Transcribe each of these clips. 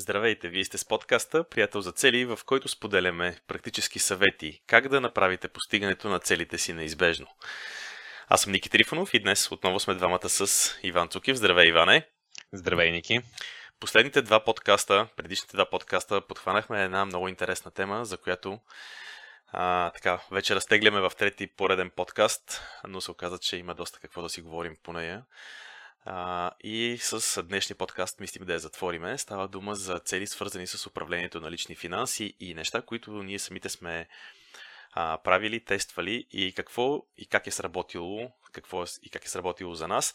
Здравейте, вие сте с подкаста Приятел за цели, в който споделяме практически съвети как да направите постигането на целите си неизбежно. Аз съм Ники Трифонов и днес отново сме двамата с Иван Цукив. Здравей, Иване! Здравей, Ники! Последните два подкаста, предишните два подкаста, подхванахме една много интересна тема, за която а, така, вече разтегляме в трети пореден подкаст, но се оказа, че има доста какво да си говорим по нея. А, и с днешния подкаст мислим да я затвориме. Става дума за цели свързани с управлението на лични финанси и неща, които ние самите сме а, правили, тествали и какво и как е сработило, какво е, и как е сработило за нас.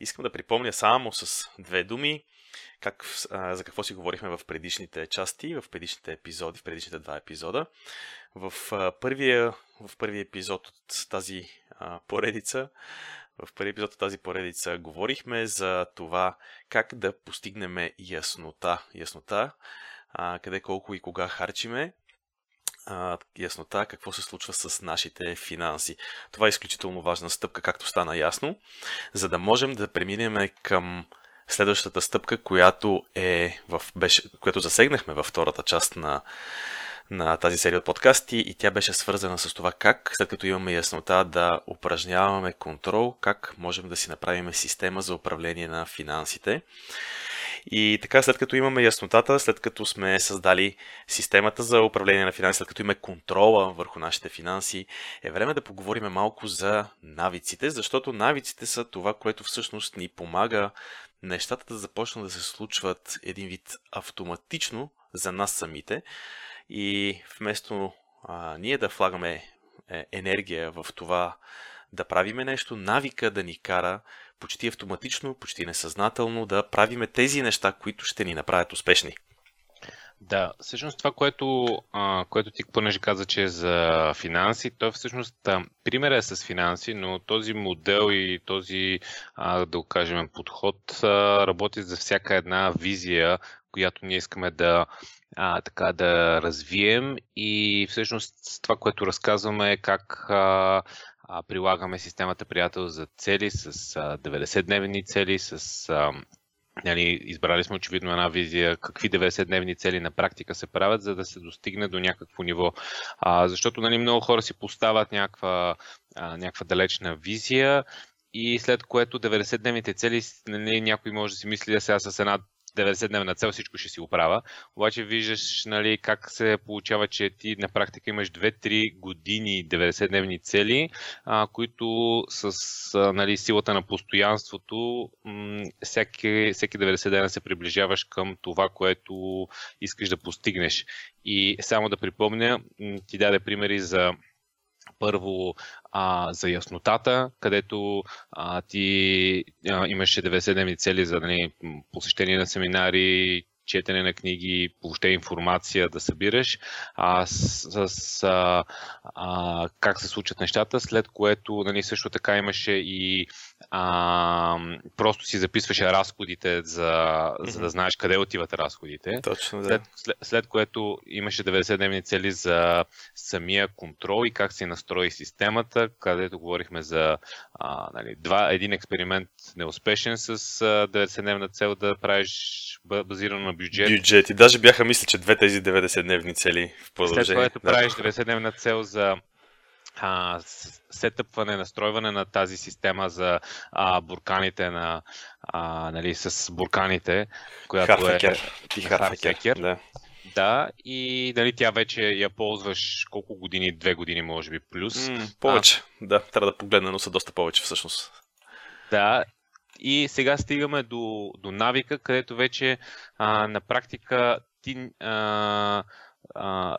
Искам да припомня само с две думи как, а, за какво си говорихме в предишните части, в предишните епизоди, в предишните два епизода. В, а, първия, в първия епизод от тази а, поредица в първи епизод от тази поредица говорихме за това как да постигнем яснота. Яснота, а, къде колко и кога харчиме, а, яснота какво се случва с нашите финанси. Това е изключително важна стъпка, както стана ясно, за да можем да преминем към следващата стъпка, която е в, беше, която засегнахме във втората част на на тази серия от подкасти и тя беше свързана с това как, след като имаме яснота да упражняваме контрол, как можем да си направим система за управление на финансите. И така, след като имаме яснотата, след като сме създали системата за управление на финанси, след като имаме контрола върху нашите финанси, е време да поговорим малко за навиците, защото навиците са това, което всъщност ни помага нещата да започнат да се случват един вид автоматично за нас самите, и вместо а, ние да влагаме е, енергия в това да правиме нещо, навика да ни кара почти автоматично, почти несъзнателно да правиме тези неща, които ще ни направят успешни. Да, всъщност това, което, а, което ти понеже каза, че е за финанси, то всъщност а, пример е с финанси, но този модел и този, а, да го кажем, подход а, работи за всяка една визия, която ние искаме да, а, така да развием и всъщност това, което разказваме е как а, а, прилагаме системата приятел за цели с а, 90-дневни цели, с а, Нали, избрали сме очевидно една визия какви 90-дневни цели на практика се правят, за да се достигне до някакво ниво. А, защото нали, много хора си поставят някаква, а, някаква далечна визия и след което 90-дневните цели, нали, някой може да си мисли да сега с една 90-дневна цел всичко ще си оправя. Обаче виждаш нали, как се получава, че ти на практика имаш 2-3 години 90-дневни цели, а, които с а, нали, силата на постоянството м- всеки, всеки 90 дена се приближаваш към това, което искаш да постигнеш. И само да припомня, ти даде примери за първо а, за яснотата, където а, ти а, имаше 90-дневни цели за нали, посещение на семинари, четене на книги, въобще информация да събираш, а, с, с а, а, как се случат нещата, след което нали, също така имаше и а, просто си записваше разходите, за, mm-hmm. за да знаеш къде отиват разходите. Точно, да. След, след, след което имаше 90-дневни цели за самия контрол и как се настрои системата, където говорихме за а, нали, два, един експеримент неуспешен с 90-дневна цел да правиш базирано на бюджет. Бюджет. И даже бяха, мисля, че две тези 90-дневни цели в продължение. След което да. правиш 90-дневна цел за а, сетъпване, настройване на тази система за а, бурканите на, а, нали, с бурканите, която е... Да. Да, и нали, тя вече я ползваш колко години? Две години, може би, плюс. М, повече, а, да, трябва да погледна, но са доста повече всъщност. Да, и сега стигаме до, до навика, където вече а, на практика ти а, а,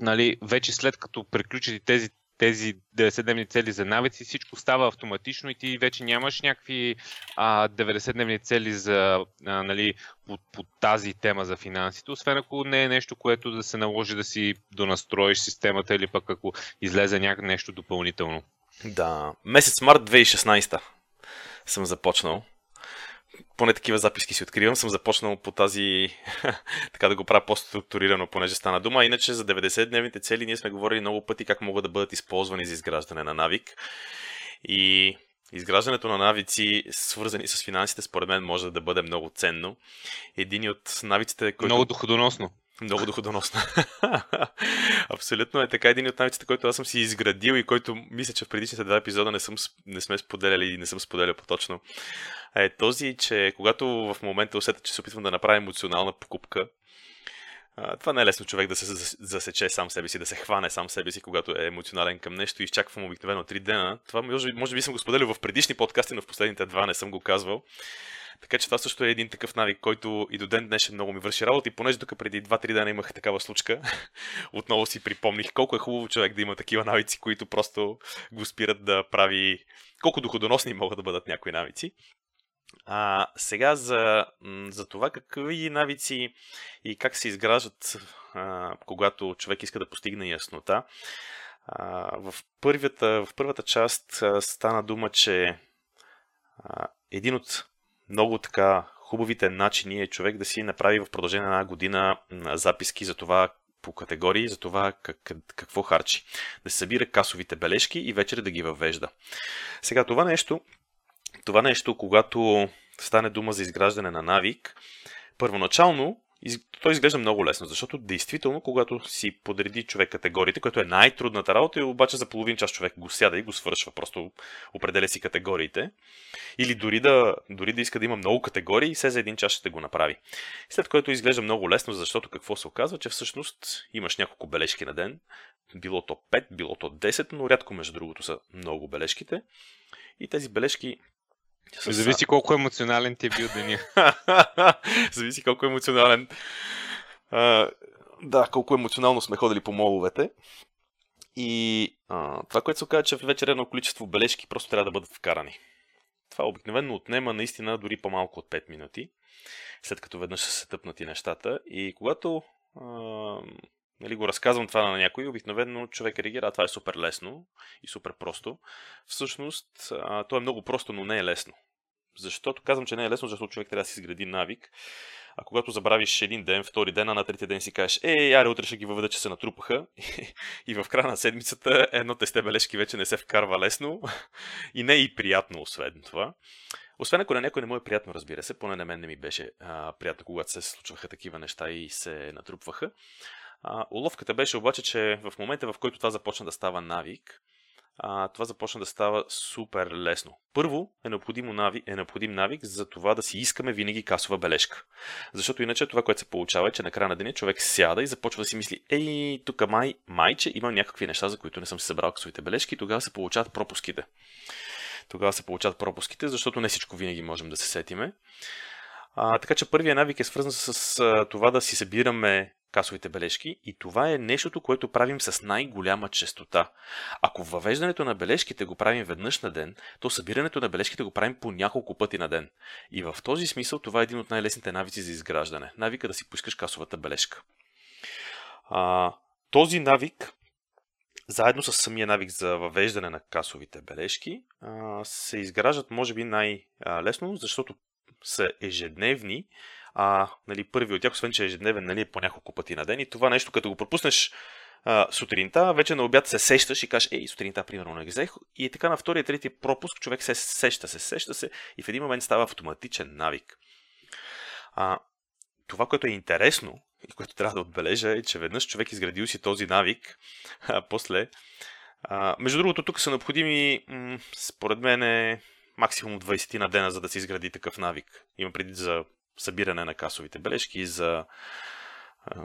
нали, вече след като приключат тези тези 90-дневни цели за навици, всичко става автоматично и ти вече нямаш някакви а, 90-дневни цели за, а, нали, по, по тази тема за финансите, освен ако не е нещо, което да се наложи да си донастроиш системата или пък ако излезе някакво нещо допълнително. Да, месец март 2016 съм започнал. Поне такива записки си откривам. Съм започнал по тази, така да го правя по-структурирано, понеже стана дума. Иначе за 90-дневните цели ние сме говорили много пъти как могат да бъдат използвани за изграждане на навик. И изграждането на навици, свързани с финансите, според мен може да бъде много ценно. Един от навиците, който... Много доходоносно. Много доходоносно. Абсолютно е така. Един от навиците, който аз съм си изградил и който мисля, че в предишните два епизода не, съм, не сме споделяли и не съм споделял по-точно, е този, че когато в момента усета, че се опитвам да направя емоционална покупка, това не е лесно човек да се засече сам себе си, да се хване сам себе си, когато е емоционален към нещо и изчаквам обикновено 3 дена. Това може, може би съм го споделил в предишни подкасти, но в последните два не съм го казвал. Така че това също е един такъв навик, който и до ден днешен много ми върши работа. И понеже тук преди 2-3 дена имах такава случка, отново си припомних колко е хубаво човек да има такива навици, които просто го спират да прави колко доходоносни могат да бъдат някои навици. А, сега за, за това какви навици и как се изграждат, а, когато човек иска да постигне яснота. А, в, първата, в първата част а, стана дума, че а, един от много така хубавите начини е човек да си направи в продължение на една година записки за това по категории, за това как, какво харчи. Да се събира касовите бележки и вечер да ги въвежда. Сега това нещо това нещо, когато стане дума за изграждане на навик, първоначално той изглежда много лесно, защото действително, когато си подреди човек категориите, което е най-трудната работа, и обаче за половин час човек го сяда и го свършва, просто определя си категориите. Или дори да, дори да иска да има много категории, все за един час ще го направи. След което изглежда много лесно, защото какво се оказва, че всъщност имаш няколко бележки на ден, било то 5, било то 10, но рядко между другото са много бележките. И тези бележки с... Зависи колко емоционален ти е бил деня. Зависи колко емоционален. А, да, колко емоционално сме ходили по моловете. И а, това, което се оказа, че вече едно количество бележки просто трябва да бъдат вкарани. Това обикновено отнема наистина дори по-малко от 5 минути, след като веднъж са се тъпнати нещата. И когато а, нали, го разказвам това на някой, обикновено човек реагира, а това е супер лесно и супер просто. Всъщност, а, то е много просто, но не е лесно. Защото казвам, че не е лесно, защото човек трябва да си изгради навик. А когато забравиш един ден, втори ден, а на третия ден си кажеш, е, аре, утре ще ги въведа, че се натрупаха. и в края на седмицата едно тесте бележки вече не се вкарва лесно и не е и приятно, освен това. Освен ако на някой не му е приятно, разбира се, поне на мен не ми беше а, приятно, когато се случваха такива неща и се натрупваха. А, уловката беше обаче, че в момента, в който това започна да става навик, а, това започна да става супер лесно. Първо е, необходимо навик, е необходим навик за това да си искаме винаги касова бележка. Защото иначе това, което се получава е, че на края на деня човек сяда и започва да си мисли, ей, тук май, майче има някакви неща, за които не съм си събрал касовите бележки и тогава се получават пропуските. Тогава се получават пропуските, защото не всичко винаги можем да се сетиме. А, така че първият навик е свързан с а, това да си събираме касовите бележки и това е нещото, което правим с най-голяма частота. Ако въвеждането на бележките го правим веднъж на ден, то събирането на бележките го правим по няколко пъти на ден. И в този смисъл това е един от най-лесните навици за изграждане. Навика да си поискаш касовата бележка. А, този навик заедно с самия навик за въвеждане на касовите бележки, се изграждат може би най-лесно, защото са ежедневни а, нали, първи от тях, освен че е ежедневен, нали, е по няколко пъти на ден. И това нещо, като го пропуснеш а, сутринта, вече на обяд се сещаш и кажеш, ей, сутринта, примерно, не взех. И така на втория, трети пропуск човек се сеща, се сеща се и в един момент става автоматичен навик. А, това, което е интересно и което трябва да отбележа е, че веднъж човек изградил си този навик, а после... А, между другото, тук са необходими, м- според мен, е максимум 20 на дена, за да се изгради такъв навик. Има преди за събиране на касовите бележки и за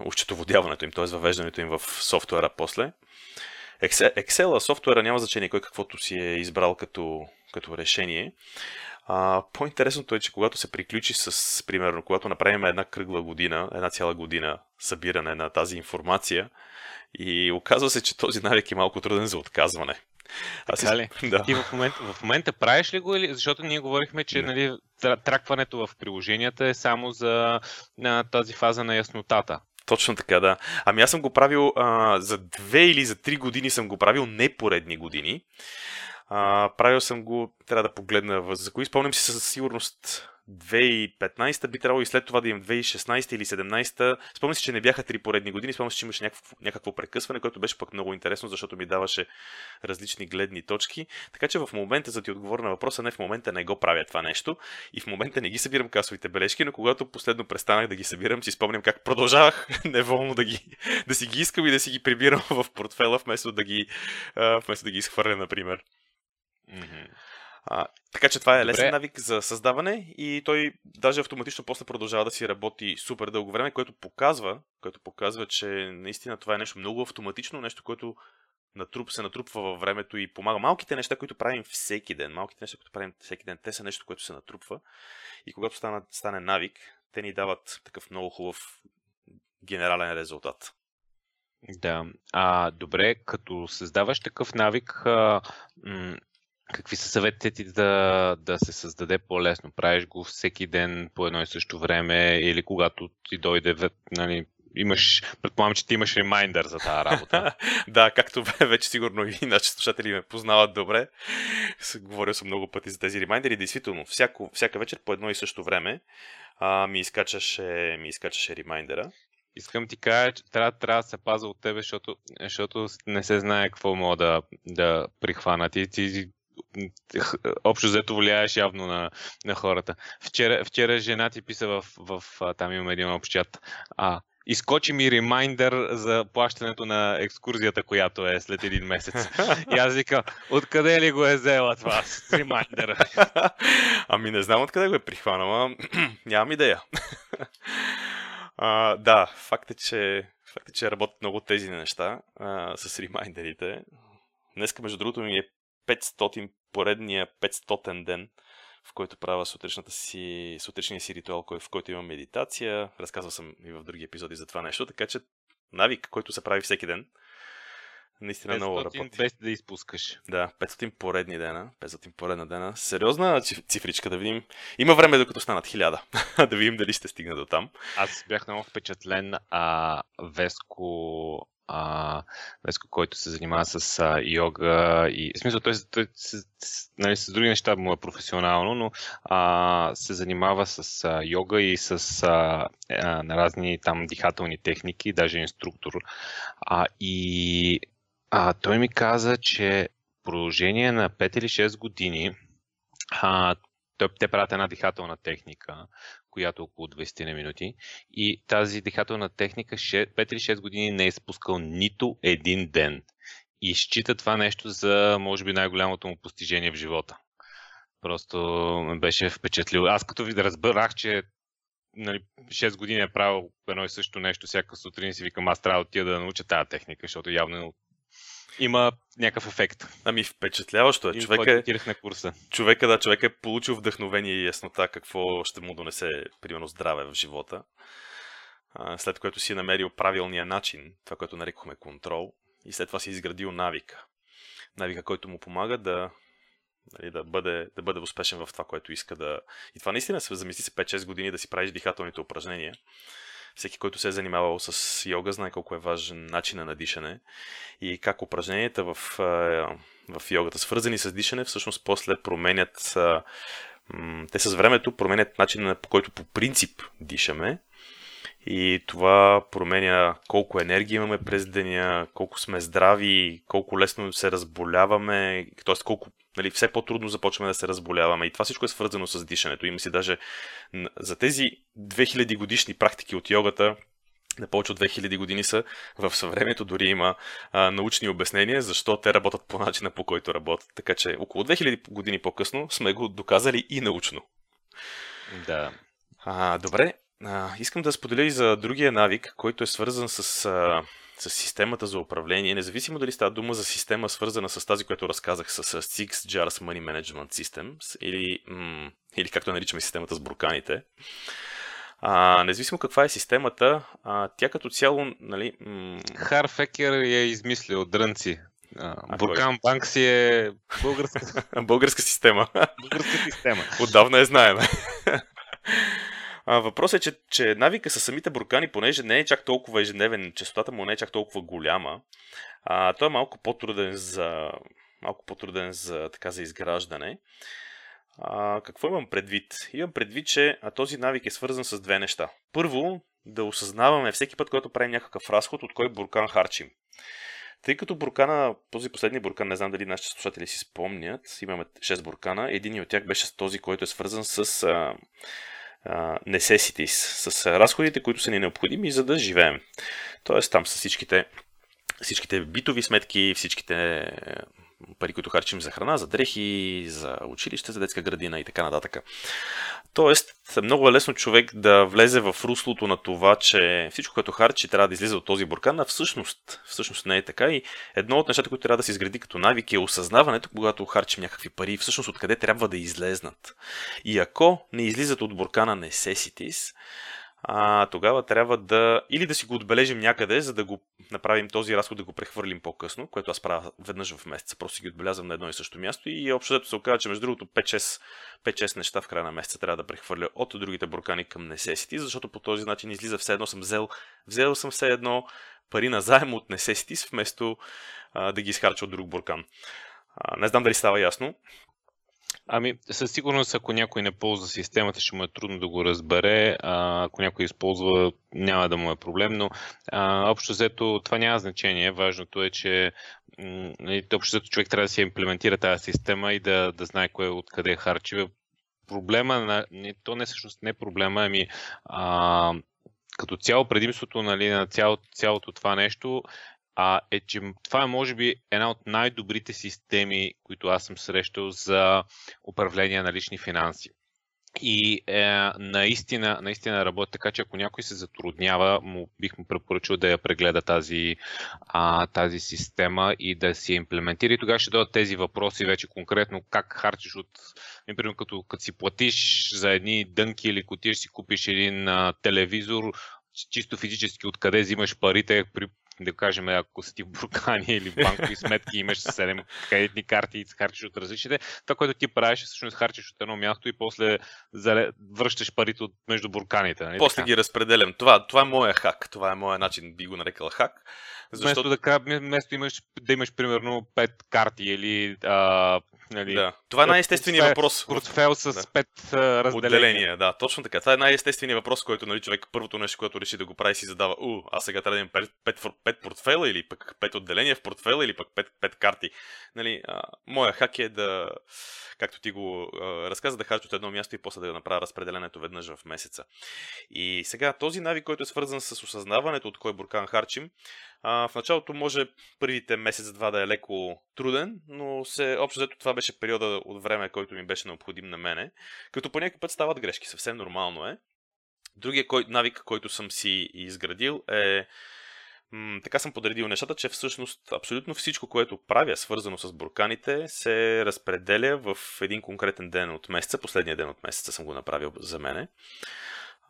ощетоводяването им, т.е. въвеждането им в софтуера после. Excel, софтуера няма значение кой каквото си е избрал като, като решение. А, по-интересното е, че когато се приключи с, примерно, когато направим една кръгла година, една цяла година събиране на тази информация, и оказва се, че този навик е малко труден за отказване. Аз така ли? Да. Ти в момента, в момента правиш ли го или? Защото ние говорихме, че нали, тракването в приложенията е само за на тази фаза на яснотата. Точно така, да. Ами аз съм го правил а, за две или за три години съм го правил, не поредни години. А, правил съм го, трябва да погледна, за кои спомням си със сигурност 2015 би трябвало и след това да имам 2016 или 2017. Спомням си, че не бяха три поредни години. Спомням си, че имаше някакво, някакво прекъсване, което беше пък много интересно, защото ми даваше различни гледни точки. Така че в момента, за да ти отговоря на въпроса, не в момента не го правя това нещо. И в момента не ги събирам касовите бележки, но когато последно престанах да ги събирам, си спомням как продължавах неволно да, ги, да си ги искам и да си ги прибирам в портфела, вместо да ги, вместо да ги изхвърля, например. Mm-hmm. А, така че това е лесен навик за създаване и той даже автоматично после продължава да си работи супер дълго време, което показва, което показва, че наистина това е нещо много автоматично, нещо, което натруп, се натрупва във времето и помага. Малките неща, които правим всеки ден, малките неща, които правим всеки ден, те са нещо, което се натрупва и когато стане, стане навик, те ни дават такъв много хубав генерален резултат. Да. А, добре, като създаваш такъв навик, а, м- Какви са съветите ти да, да се създаде по-лесно? Правиш го всеки ден по едно и също време или когато ти дойде, нали, имаш, предполагам, че ти имаш ремайндър за тази работа. да, както вече сигурно и нашите слушатели ме познават добре, говорил съм много пъти за тези ремайндери. Действително, всяко, всяка вечер по едно и също време а, ми, изкачаше, ми изкачаше ремайндера. Искам ти кажа, че трябва, трябва да се паза от тебе, защото, защото не се знае какво мога да, да прихванат. Ти, ти общо взето влияеш явно на, на хората. Вчера, вчера жена ти писа в, в, там имаме един общ чат. А, изкочи ми ремайндър за плащането на екскурзията, която е след един месец. И аз викам, откъде ли го е взела това с ремайндъра? Ами не знам откъде го е прихванала, нямам идея. а, да, факт е, че, факт е, че работят много тези неща а, с ремайндерите. Днеска, между другото, ми е 500, поредния 500 ден, в който правя сутрешната си, сутричния си ритуал, в който имам медитация. Разказвал съм и в други епизоди за това нещо, така че навик, който се прави всеки ден, наистина 500 много работи. без да изпускаш. Да, 500 поредни дена, 500 поредна дена. Сериозна цифричка да видим. Има време докато станат 1000, да видим дали ще стигна до там. Аз бях много впечатлен, а Веско а, Веско, който се занимава с а, йога и в смисъл той, той с, нали, с други неща му е професионално, но а, се занимава с а, йога и с а, а, на разни там дихателни техники, даже инструктор. А, и а, той ми каза, че продължение на 5 или 6 години а, те правят една дихателна техника, която е около 20 на минути. И тази дихателна техника 5 или 6 години не е изпускал нито един ден. И счита това нещо за, може би, най-голямото му постижение в живота. Просто ме беше впечатлил. Аз като ви да разбрах, че нали, 6 години е правил едно и също нещо, всяка сутрин си викам, аз трябва да отида да науча тази техника, защото явно има някакъв ефект. Ами впечатляващо е. Човек е на курса. Човека, да, човек е получил вдъхновение и яснота какво ще му донесе, примерно, здраве в живота. След което си е намерил правилния начин, това, което нарекохме контрол, и след това си е изградил навика. Навика, който му помага да, нали, да, бъде, да бъде успешен в това, което иска да... И това наистина се замисли се 5-6 години да си правиш дихателните упражнения всеки, който се е занимавал с йога, знае колко е важен начин на дишане и как упражненията в, в йогата, свързани с дишане, всъщност после променят те с времето променят начина по който по принцип дишаме и това променя колко енергия имаме през деня, колко сме здрави, колко лесно се разболяваме, т.е. колко нали, все по-трудно започваме да се разболяваме. И това всичко е свързано с дишането. Има си даже за тези 2000 годишни практики от йогата, на повече от 2000 години са, в съвремето дори има а, научни обяснения, защо те работят по начина по който работят. Така че около 2000 години по-късно сме го доказали и научно. Да. А, добре, а, искам да споделя и за другия навик, който е свързан с а, с системата за управление, независимо дали става дума за система свързана с тази, която разказах с, с Six Jars Money Management Systems или, м- или както наричаме системата с бурканите. А, независимо каква е системата, а, тя като цяло, нали... М- Харфекер я е измислил, дрънци. Буркан Банк си е българска... българска система. българска система. Отдавна я знаем. А, въпросът е, че, че навика с самите буркани, понеже не е чак толкова ежедневен, частотата му не е чак толкова голяма, а, той е малко по-труден за, малко по-труден за, така, за изграждане. А, какво имам предвид? Имам предвид, че този навик е свързан с две неща. Първо, да осъзнаваме всеки път, когато правим някакъв разход, от кой буркан харчим. Тъй като буркана, този последния буркан, не знам дали нашите слушатели си спомнят, имаме 6 буркана, един от тях беше този, който е свързан с а, а, necessities, с разходите, които са ни необходими, за да живеем. Тоест там са всичките, всичките битови сметки, всичките пари, които харчим за храна, за дрехи, за училище, за детска градина и така нататък. Тоест, много е лесно човек да влезе в руслото на това, че всичко, което харчи, трябва да излиза от този буркан, а всъщност, всъщност не е така. И едно от нещата, които трябва да се изгради като навик е осъзнаването, когато харчим някакви пари, всъщност откъде трябва да излезнат. И ако не излизат от буркана necessities, а, тогава трябва да или да си го отбележим някъде, за да го направим този разход, да го прехвърлим по-късно, което аз правя веднъж в месеца. Просто ги отбелязвам на едно и също място и общо се оказа, че между другото 5-6, 5-6 неща в края на месеца трябва да прехвърля от другите буркани към Necessity, защото по този начин излиза все едно съм взел, взел съм все едно пари на заем от Necessities, вместо а, да ги изхарча от друг буркан. А, не знам дали става ясно. Ами, със сигурност, ако някой не ползва системата, ще му е трудно да го разбере. А, ако някой използва, няма да му е проблем, но а, общо взето това няма значение. Важното е, че нали, общо взето човек трябва да си имплементира тази система и да, да знае кое откъде е харчи. Проблема, на, то не всъщност не е проблема, ами а, като цяло предимството нали, на цяло, цялото това нещо а, е, че това е може би една от най-добрите системи, които аз съм срещал за управление на лични финанси. И е, наистина, наистина работи така, че ако някой се затруднява, му, бих му препоръчал да я прегледа тази, а, тази система и да си я имплементира. И тогава ще дойдат тези въпроси вече конкретно как харчиш от, например, като, като си платиш за едни дънки или котиш си купиш един а, телевизор, чисто физически откъде взимаш парите, при да кажем, ако си в буркани или в банкови сметки имаш 7 кредитни карти и харчиш от различните, това, което ти правиш, е всъщност харчиш от едно място и после връщаш парите от между бурканите. Нали? После така? ги разпределям. Това, това е моя хак. Това е моя начин, би го нарекал хак. Защото... Вместо да, вместо имаш, да имаш примерно 5 карти или а, Нали, да. Това е най-естественият въпрос. Портфел с да. пет разделения. Отделения, да, точно така. Това е най-естественият въпрос, който нали, човек първото нещо, което реши да го прави, си задава, у, аз сега трябва да имам 5, 5, 5 портфела или пък 5 отделения в портфела или пък 5, 5 карти. Нали, а, моя хак е да, както ти го а, разказа, да харча от едно място и после да направя разпределението веднъж в месеца. И сега този навик, който е свързан с осъзнаването от кой буркан харчим, а, в началото може първите месец-два да е леко труден, но се, общо взето това беше периода от време, който ми беше необходим на мене. Като по път стават грешки, съвсем нормално е. Другия кой, навик, който съм си изградил е м- така съм подредил нещата, че всъщност абсолютно всичко, което правя, свързано с бурканите, се разпределя в един конкретен ден от месеца. Последния ден от месеца съм го направил за мене.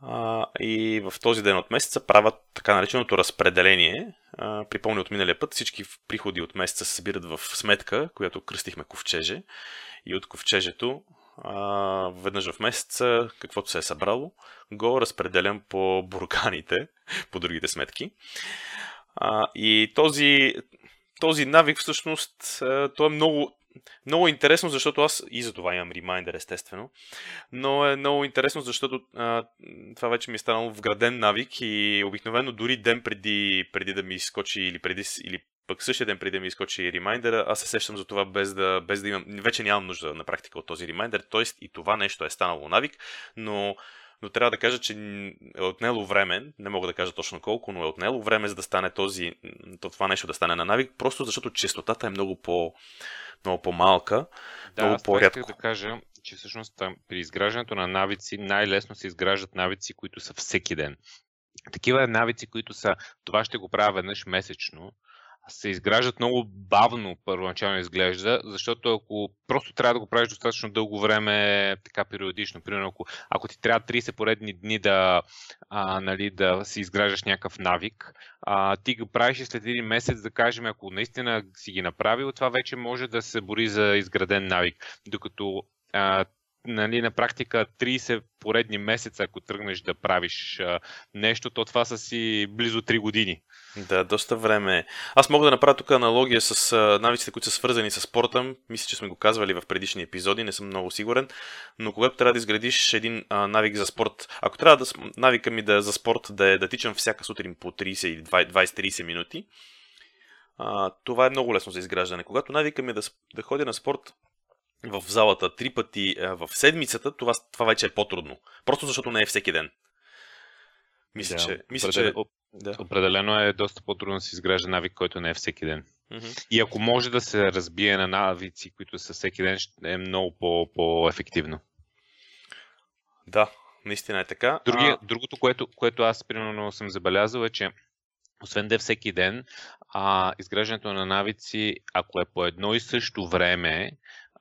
А, и в този ден от месеца правят така нареченото разпределение. А, припомня от миналия път, всички приходи от месеца се събират в сметка, която кръстихме ковчеже. И от ковчежето а, веднъж в месеца, каквото се е събрало, го разпределям по бурканите, по другите сметки. А, и този, този навик всъщност, той е много, много интересно, защото аз и за това имам ремайдер, естествено, но е много интересно, защото а, това вече ми е станало вграден навик и обикновено дори ден преди, преди да ми изкочи или, преди, или пък същия ден преди да ми изкочи ремайдера, аз се сещам за това без да, без да имам, вече нямам нужда на практика от този ремайдер, т.е. и това нещо е станало навик, но но трябва да кажа, че е отнело време, не мога да кажа точно колко, но е отнело време за да стане този, това нещо да стане на навик, просто защото честотата е много, по, много по-малка, да, много по-рядко. да кажа, че всъщност при изграждането на навици най-лесно се изграждат навици, които са всеки ден. Такива навици, които са това ще го правя веднъж месечно, се изграждат много бавно, първоначално изглежда, защото ако просто трябва да го правиш достатъчно дълго време, така периодично, примерно ако, ако ти трябва 30 поредни дни да, а, нали, да си изграждаш някакъв навик, а, ти го правиш и след един месец, да кажем, ако наистина си ги направил, това вече може да се бори за изграден навик. Докато а, нали, на практика 30 поредни месеца, ако тръгнеш да правиш а, нещо, то това са си близо 3 години. Да, доста време. е. Аз мога да направя тук аналогия с навиците, които са свързани с спорта. Мисля, че сме го казвали в предишни епизоди, не съм много сигурен. Но когато трябва да изградиш един а, навик за спорт, ако трябва да навика ми да, за спорт да е да тичам всяка сутрин по 30 или 20-30 минути, а, това е много лесно за изграждане. Когато навика ми да, да ходя на спорт в залата три пъти а, в седмицата, това, това вече е по-трудно. Просто защото не е всеки ден. Мисля, Да, че, мисля, определен- че да. Определено е доста по-трудно да се изгражда навик, който не е всеки ден. Мгм. И ако може да се разбие на навици, които са всеки ден, ще е много по- по-ефективно. Да, наистина е така. Другия, А, другото, което, което аз примерно съм забелязал е, че освен да е всеки ден, а, изграждането на навици, ако е по едно и също време,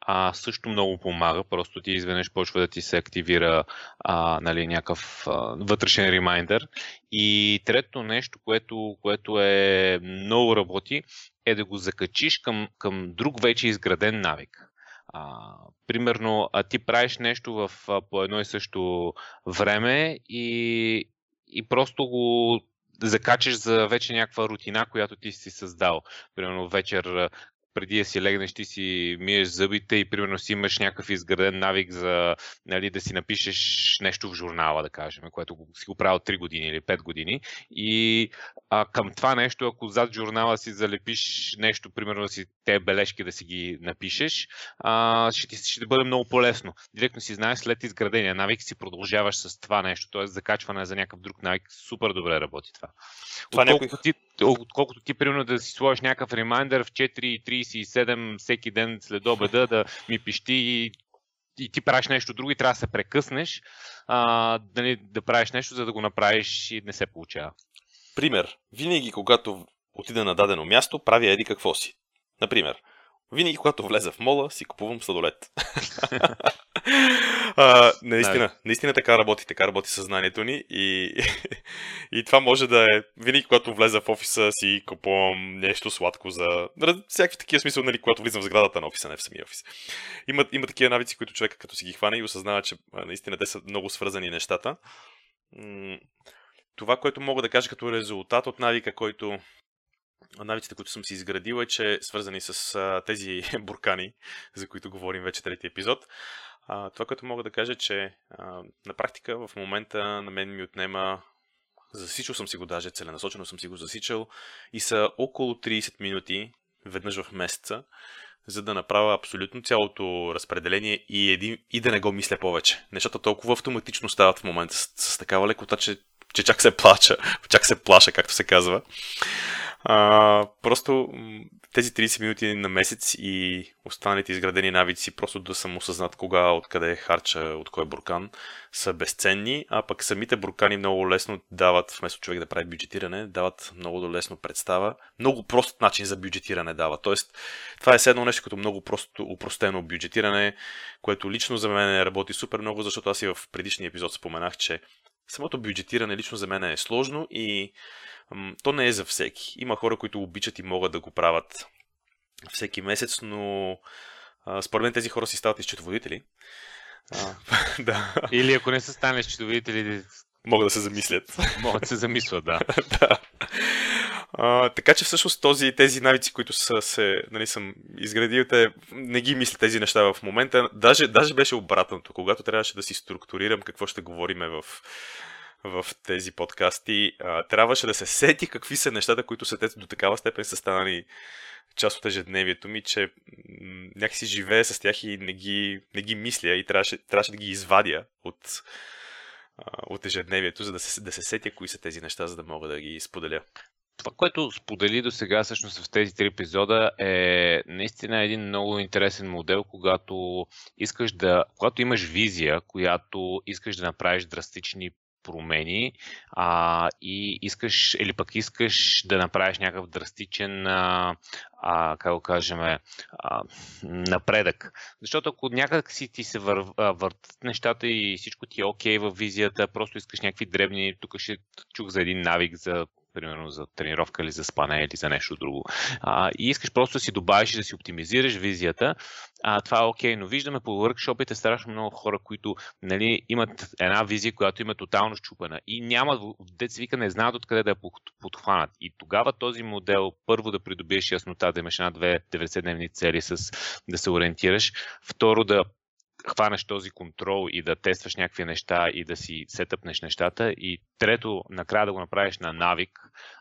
а, също много помага. Просто ти изведнъж почва да ти се активира а, нали, някакъв а, вътрешен ремайндър. И трето нещо, което, което е много работи, е да го закачиш към, към друг вече изграден навик. А, примерно, а ти правиш нещо в, а, по едно и също време и, и просто го закачаш за вече някаква рутина, която ти си създал. Примерно вечер преди да си легнеш, ти си миеш зъбите и примерно си имаш някакъв изграден навик за нали, да си напишеш нещо в журнала, да кажем, което си го правил 3 години или 5 години. И а, към това нещо, ако зад журнала си залепиш нещо, примерно да си те бележки да си ги напишеш, а, ще ти ще бъде много по-лесно. Директно си знаеш след изградения навик си продължаваш с това нещо, т.е. закачване за някакъв друг навик. Супер добре работи това. Това Отколкото, ти, отколкото ти, примерно, да си сложиш някакъв ремайндър в 4.37 всеки ден след обеда да ми пищи и, и ти правиш нещо друго и трябва да се прекъснеш, а, нали, да правиш нещо, за да го направиш и не се получава. Пример. Винаги, когато отида на дадено място, правя еди какво си. Например, винаги, когато влеза в мола, си купувам сладолет. а, наистина, наистина така работи, така работи съзнанието ни и, и това може да е винаги, когато влеза в офиса, си купувам нещо сладко за всякакви такива смисъл, нали, когато влизам в сградата на офиса, не в самия офис. Има, има такива навици, които човека като си ги хване и осъзнава, че наистина те са много свързани нещата. Това, което мога да кажа като резултат от навика, който навиците, които съм си изградил е, че свързани с а, тези буркани, за които говорим вече трети епизод. А, това, което мога да кажа че а, на практика в момента на мен ми отнема засичал съм си го даже, целенасочено съм си го засичал и са около 30 минути веднъж в месеца, за да направя абсолютно цялото разпределение и, един, и да не го мисля повече. Нещата толкова автоматично стават в момента с, с такава лекота, че, че чак се плача, чак се плаша, както се казва. А, просто тези 30 минути на месец и останалите изградени навици, просто да съм осъзнат кога, откъде е харча, от кой буркан, са безценни, а пък самите буркани много лесно дават, вместо човек да прави бюджетиране, дават много лесно представа. Много прост начин за бюджетиране дава. Тоест, това е едно нещо като много просто, упростено бюджетиране, което лично за мен работи супер много, защото аз и в предишния епизод споменах, че самото бюджетиране лично за мен е сложно и м, то не е за всеки. Има хора, които обичат и могат да го правят всеки месец, но а, според мен тези хора си стават изчетоводители. А, да, Или ако не са станали счетоводители, могат да се замислят. могат да се замислят, да. да. А, така че всъщност този, тези навици, които са, се, нали, съм изградил, те не ги мисля тези неща в момента. Даже, даже беше обратното. Когато трябваше да си структурирам какво ще говориме в, в тези подкасти, а, трябваше да се сети какви са нещата, които са те до такава степен са станали част от ежедневието ми, че м, някакси живея с тях и не ги, не ги мисля и трябваше, трябваше да ги извадя от, от ежедневието, за да се, да се сетя кои са тези неща, за да мога да ги споделя. Това, което сподели до сега всъщност в тези три епизода е наистина един много интересен модел, когато искаш да, когато имаш визия, която искаш да направиш драстични промени а, и искаш, или пък искаш да направиш някакъв драстичен, а, а, как го кажем, а, напредък. Защото ако някак си ти се вър, въртат нещата и всичко ти е окей okay в визията, просто искаш някакви дребни, тук ще чух за един навик, за примерно за тренировка или за спане или за нещо друго. А, и искаш просто да си добавиш и да си оптимизираш визията, а, това е окей. Но виждаме по workshopите страшно много хора, които нали, имат една визия, която има тотално щупена и няма, деца вика, не знаят откъде да я подхванат. И тогава този модел, първо да придобиеш яснота, да имаш една-две 90-дневни цели, с, да се ориентираш, второ да хванеш този контрол и да тестваш някакви неща и да си сетъпнеш нещата. И трето, накрая да го направиш на навик,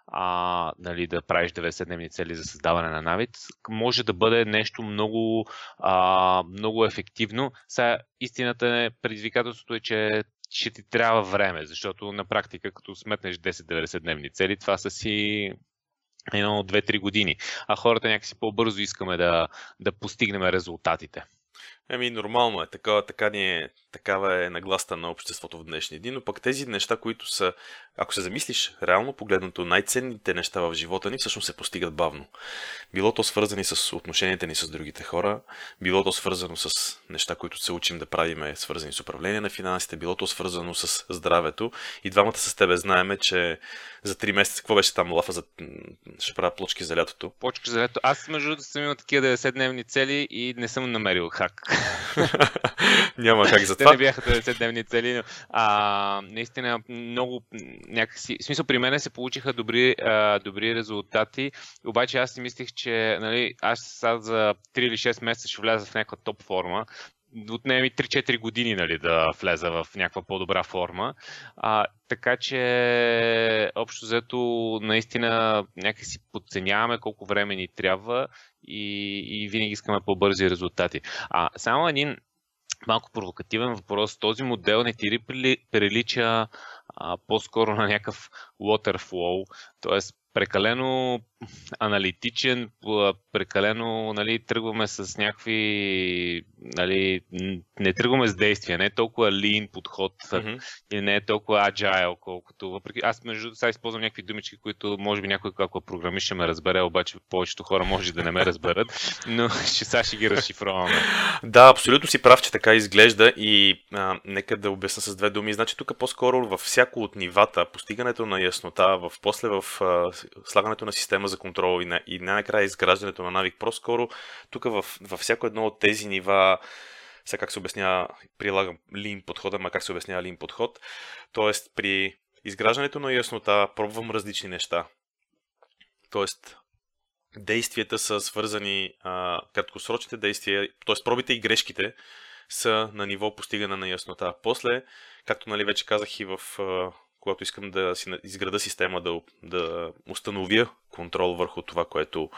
а, нали, да правиш 90-дневни цели за създаване на навик, може да бъде нещо много, а, много ефективно. Сега истината е, предизвикателството е, че ще ти трябва време, защото на практика, като сметнеш 10-90 дневни цели, това са си едно 2-3 години. А хората някакси по-бързо искаме да, да постигнем резултатите. Еми, нормално е. Така, така ни е, такава е нагласта на обществото в днешни дни, но пък тези неща, които са, ако се замислиш, реално погледнато, най-ценните неща в живота ни всъщност се постигат бавно. Било то свързани с отношенията ни с другите хора, било то свързано с неща, които се учим да правиме, свързани с управление на финансите, било то свързано с здравето. И двамата с тебе знаеме, че за 3 месеца, какво беше там лафа за... ще правя плочки за лятото? Плочки за лятото. Аз между другото съм имал такива 90-дневни цели и не съм намерил хак. Няма как за. Те не бяха 90-дневни цели, но а, наистина много някакси... В смисъл, при мен се получиха добри, а, добри резултати, обаче аз си мислих, че нали, аз сега за 3 или 6 месеца ще вляза в някаква топ форма, отнеме ми 3-4 години нали, да влеза в някаква по-добра форма. А, така че, общо взето, наистина някакси подценяваме колко време ни трябва и, и винаги искаме по-бързи резултати. А само един малко провокативен въпрос. Този модел не ти ли прилича а, по-скоро на някакъв waterflow, т.е прекалено аналитичен, прекалено нали, тръгваме с някакви. Нали, не тръгваме с действия, не е толкова lean подход mm-hmm. и не е толкова agile, колкото. Въпреки, аз между другото сега използвам някакви думички, които може би някой, ако програмист ще ме разбере, обаче повечето хора може да не ме разберат, но ще сега ще ги разшифроваме. Да, абсолютно си прав, че така изглежда и а, нека да обясна с две думи. Значи тук по-скоро във всяко от нивата, постигането на яснота, в, после в а, слагането на система за контрол и, на, и най-накрая изграждането на навик. По-скоро тук във, във всяко едно от тези нива сега как се обяснява, прилагам лин подхода, ма как се обяснява лин подход. Тоест при изграждането на яснота пробвам различни неща. Тоест действията са свързани, а, краткосрочните действия, т.е. пробите и грешките са на ниво постигане на яснота. После, както нали вече казах и в когато искам да си изграда система, да, да установя контрол върху това, което,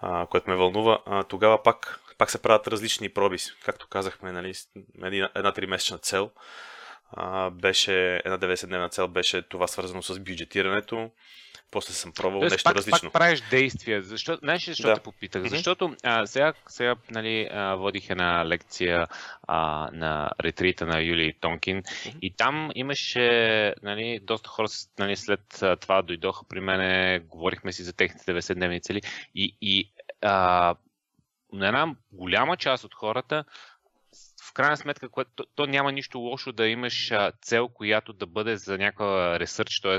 а, което ме вълнува, а, тогава пак, пак се правят различни проби. Както казахме, нали, една, една 3-месечна цел а, беше, една 90-дневна цел беше това свързано с бюджетирането, после съм пробвал Тоест, нещо пак, различно. Пак правиш действия. Защо, знаеш ли защо да. те попитах? Mm-hmm. Защото а, сега, сега нали, а, водих една лекция а, на ретрита на Юлий Тонкин mm-hmm. и там имаше нали, доста хора нали, след това дойдоха при мене, говорихме си за техните 90-дневни цели и, и а, на една голяма част от хората крайна сметка, което, то, то няма нищо лошо да имаш а, цел, която да бъде за някаква ресърч, т.е.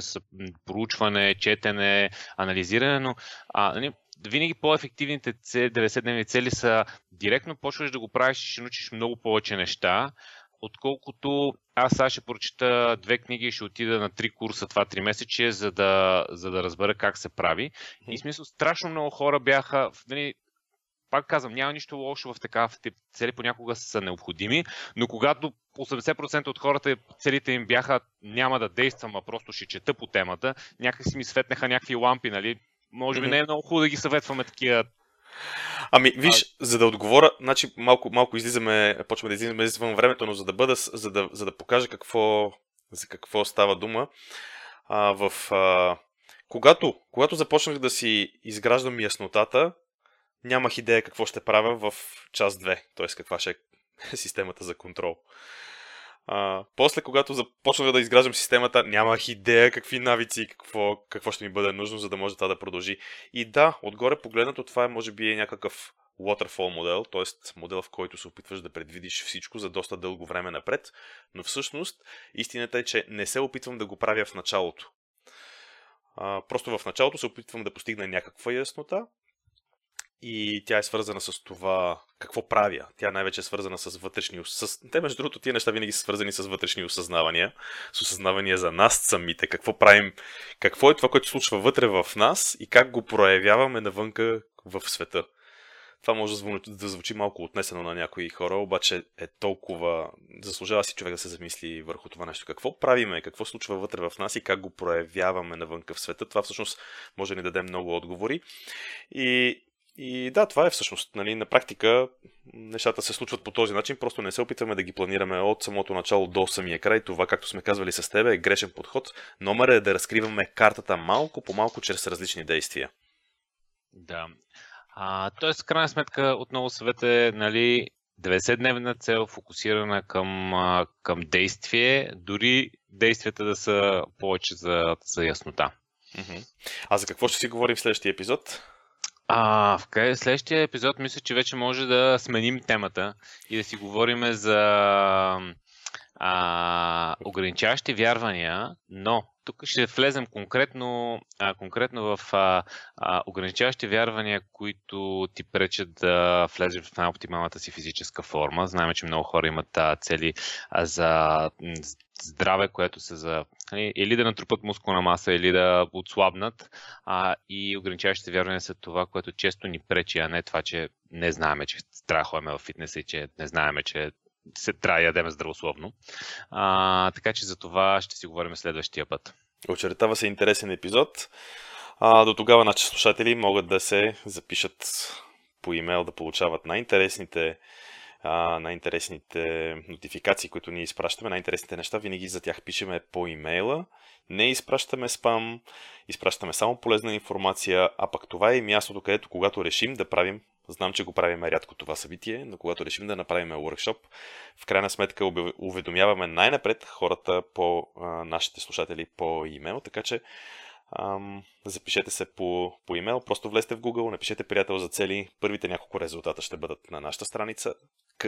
проучване, четене, анализиране, но а, нали, винаги по-ефективните цели, 90-дневни цели са директно почваш да го правиш и ще научиш много повече неща, отколкото аз сега ще прочита две книги и ще отида на три курса това три месече, за да, за да разбера как се прави. И смисъл, страшно много хора бяха, нали, пак казвам, няма нищо лошо в такава тип цели, понякога са необходими, но когато 80% от хората целите им бяха няма да действам, а просто ще чета по темата, някак си ми светнаха някакви лампи, нали? Може би не е много хубаво да ги съветваме такива Ами, виж, а... за да отговоря, значи малко, малко излизаме, почваме да излизаме извън времето, но за да бъда, за да, за да покажа какво, за какво става дума, а, в, а, когато, когато започнах да си изграждам яснотата, нямах идея какво ще правя в час 2, т.е. каква ще е системата за контрол. А, после, когато започнах да изграждам системата, нямах идея какви навици и какво, какво ще ми бъде нужно, за да може това да продължи. И да, отгоре погледнато, това е може би е някакъв waterfall модел, т.е. модел, в който се опитваш да предвидиш всичко за доста дълго време напред, но всъщност истината е, че не се опитвам да го правя в началото. А, просто в началото се опитвам да постигна някаква яснота и тя е свързана с това какво правя. Тя най-вече е свързана с вътрешни... С... Те, между другото, тия неща винаги са свързани с вътрешни осъзнавания, с осъзнавания за нас самите, какво правим, какво е това, което случва вътре в нас и как го проявяваме навънка в света. Това може да звучи малко отнесено на някои хора, обаче е толкова... Заслужава си човек да се замисли върху това нещо. Какво правиме, какво случва вътре в нас и как го проявяваме навънка в света. Това всъщност може да ни даде много отговори. И и да, това е всъщност. Нали, на практика нещата се случват по този начин, просто не се опитваме да ги планираме от самото начало до самия край. Това, както сме казвали с тебе, е грешен подход. Номер е да разкриваме картата малко по малко чрез различни действия. Да. А, тоест, в крайна сметка, отново съвет е, нали, 90-дневна цел, фокусирана към, към действие, дори действията да са повече за, за яснота. А за какво ще си говорим в следващия епизод? А, в следващия епизод мисля, че вече може да сменим темата и да си говорим за а, ограничаващи вярвания, но тук ще влезем конкретно, а, конкретно в а, а, ограничаващи вярвания, които ти пречат да влезеш в най-оптималната си физическа форма. Знаем, че много хора имат а, цели а, за здраве, което се за нали, или да натрупат мускулна маса, или да отслабнат. А, и ограничаващите вярвания са това, което често ни пречи, а не това, че не знаеме, че ходим в фитнеса и че не знаеме, че се трябва да ядем здравословно. А, така че за това ще си говорим следващия път. Очертава се интересен епизод. А, до тогава нашите слушатели могат да се запишат по имейл да получават най-интересните най-интересните нотификации, които ние изпращаме, най-интересните неща, винаги за тях пишеме по имейла. Не изпращаме спам, изпращаме само полезна информация, а пък това е мястото, където когато решим да правим Знам, че го правим рядко това събитие, но когато решим да направим workshop, в крайна сметка уведомяваме най-напред хората по а, нашите слушатели по имейл, така че ам, запишете се по, по имейл, просто влезте в Google, напишете приятел за цели, първите няколко резултата ще бъдат на нашата страница,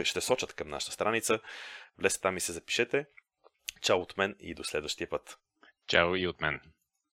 ще сочат към нашата страница, влезте там и се запишете. Чао от мен и до следващия път. Чао и от мен.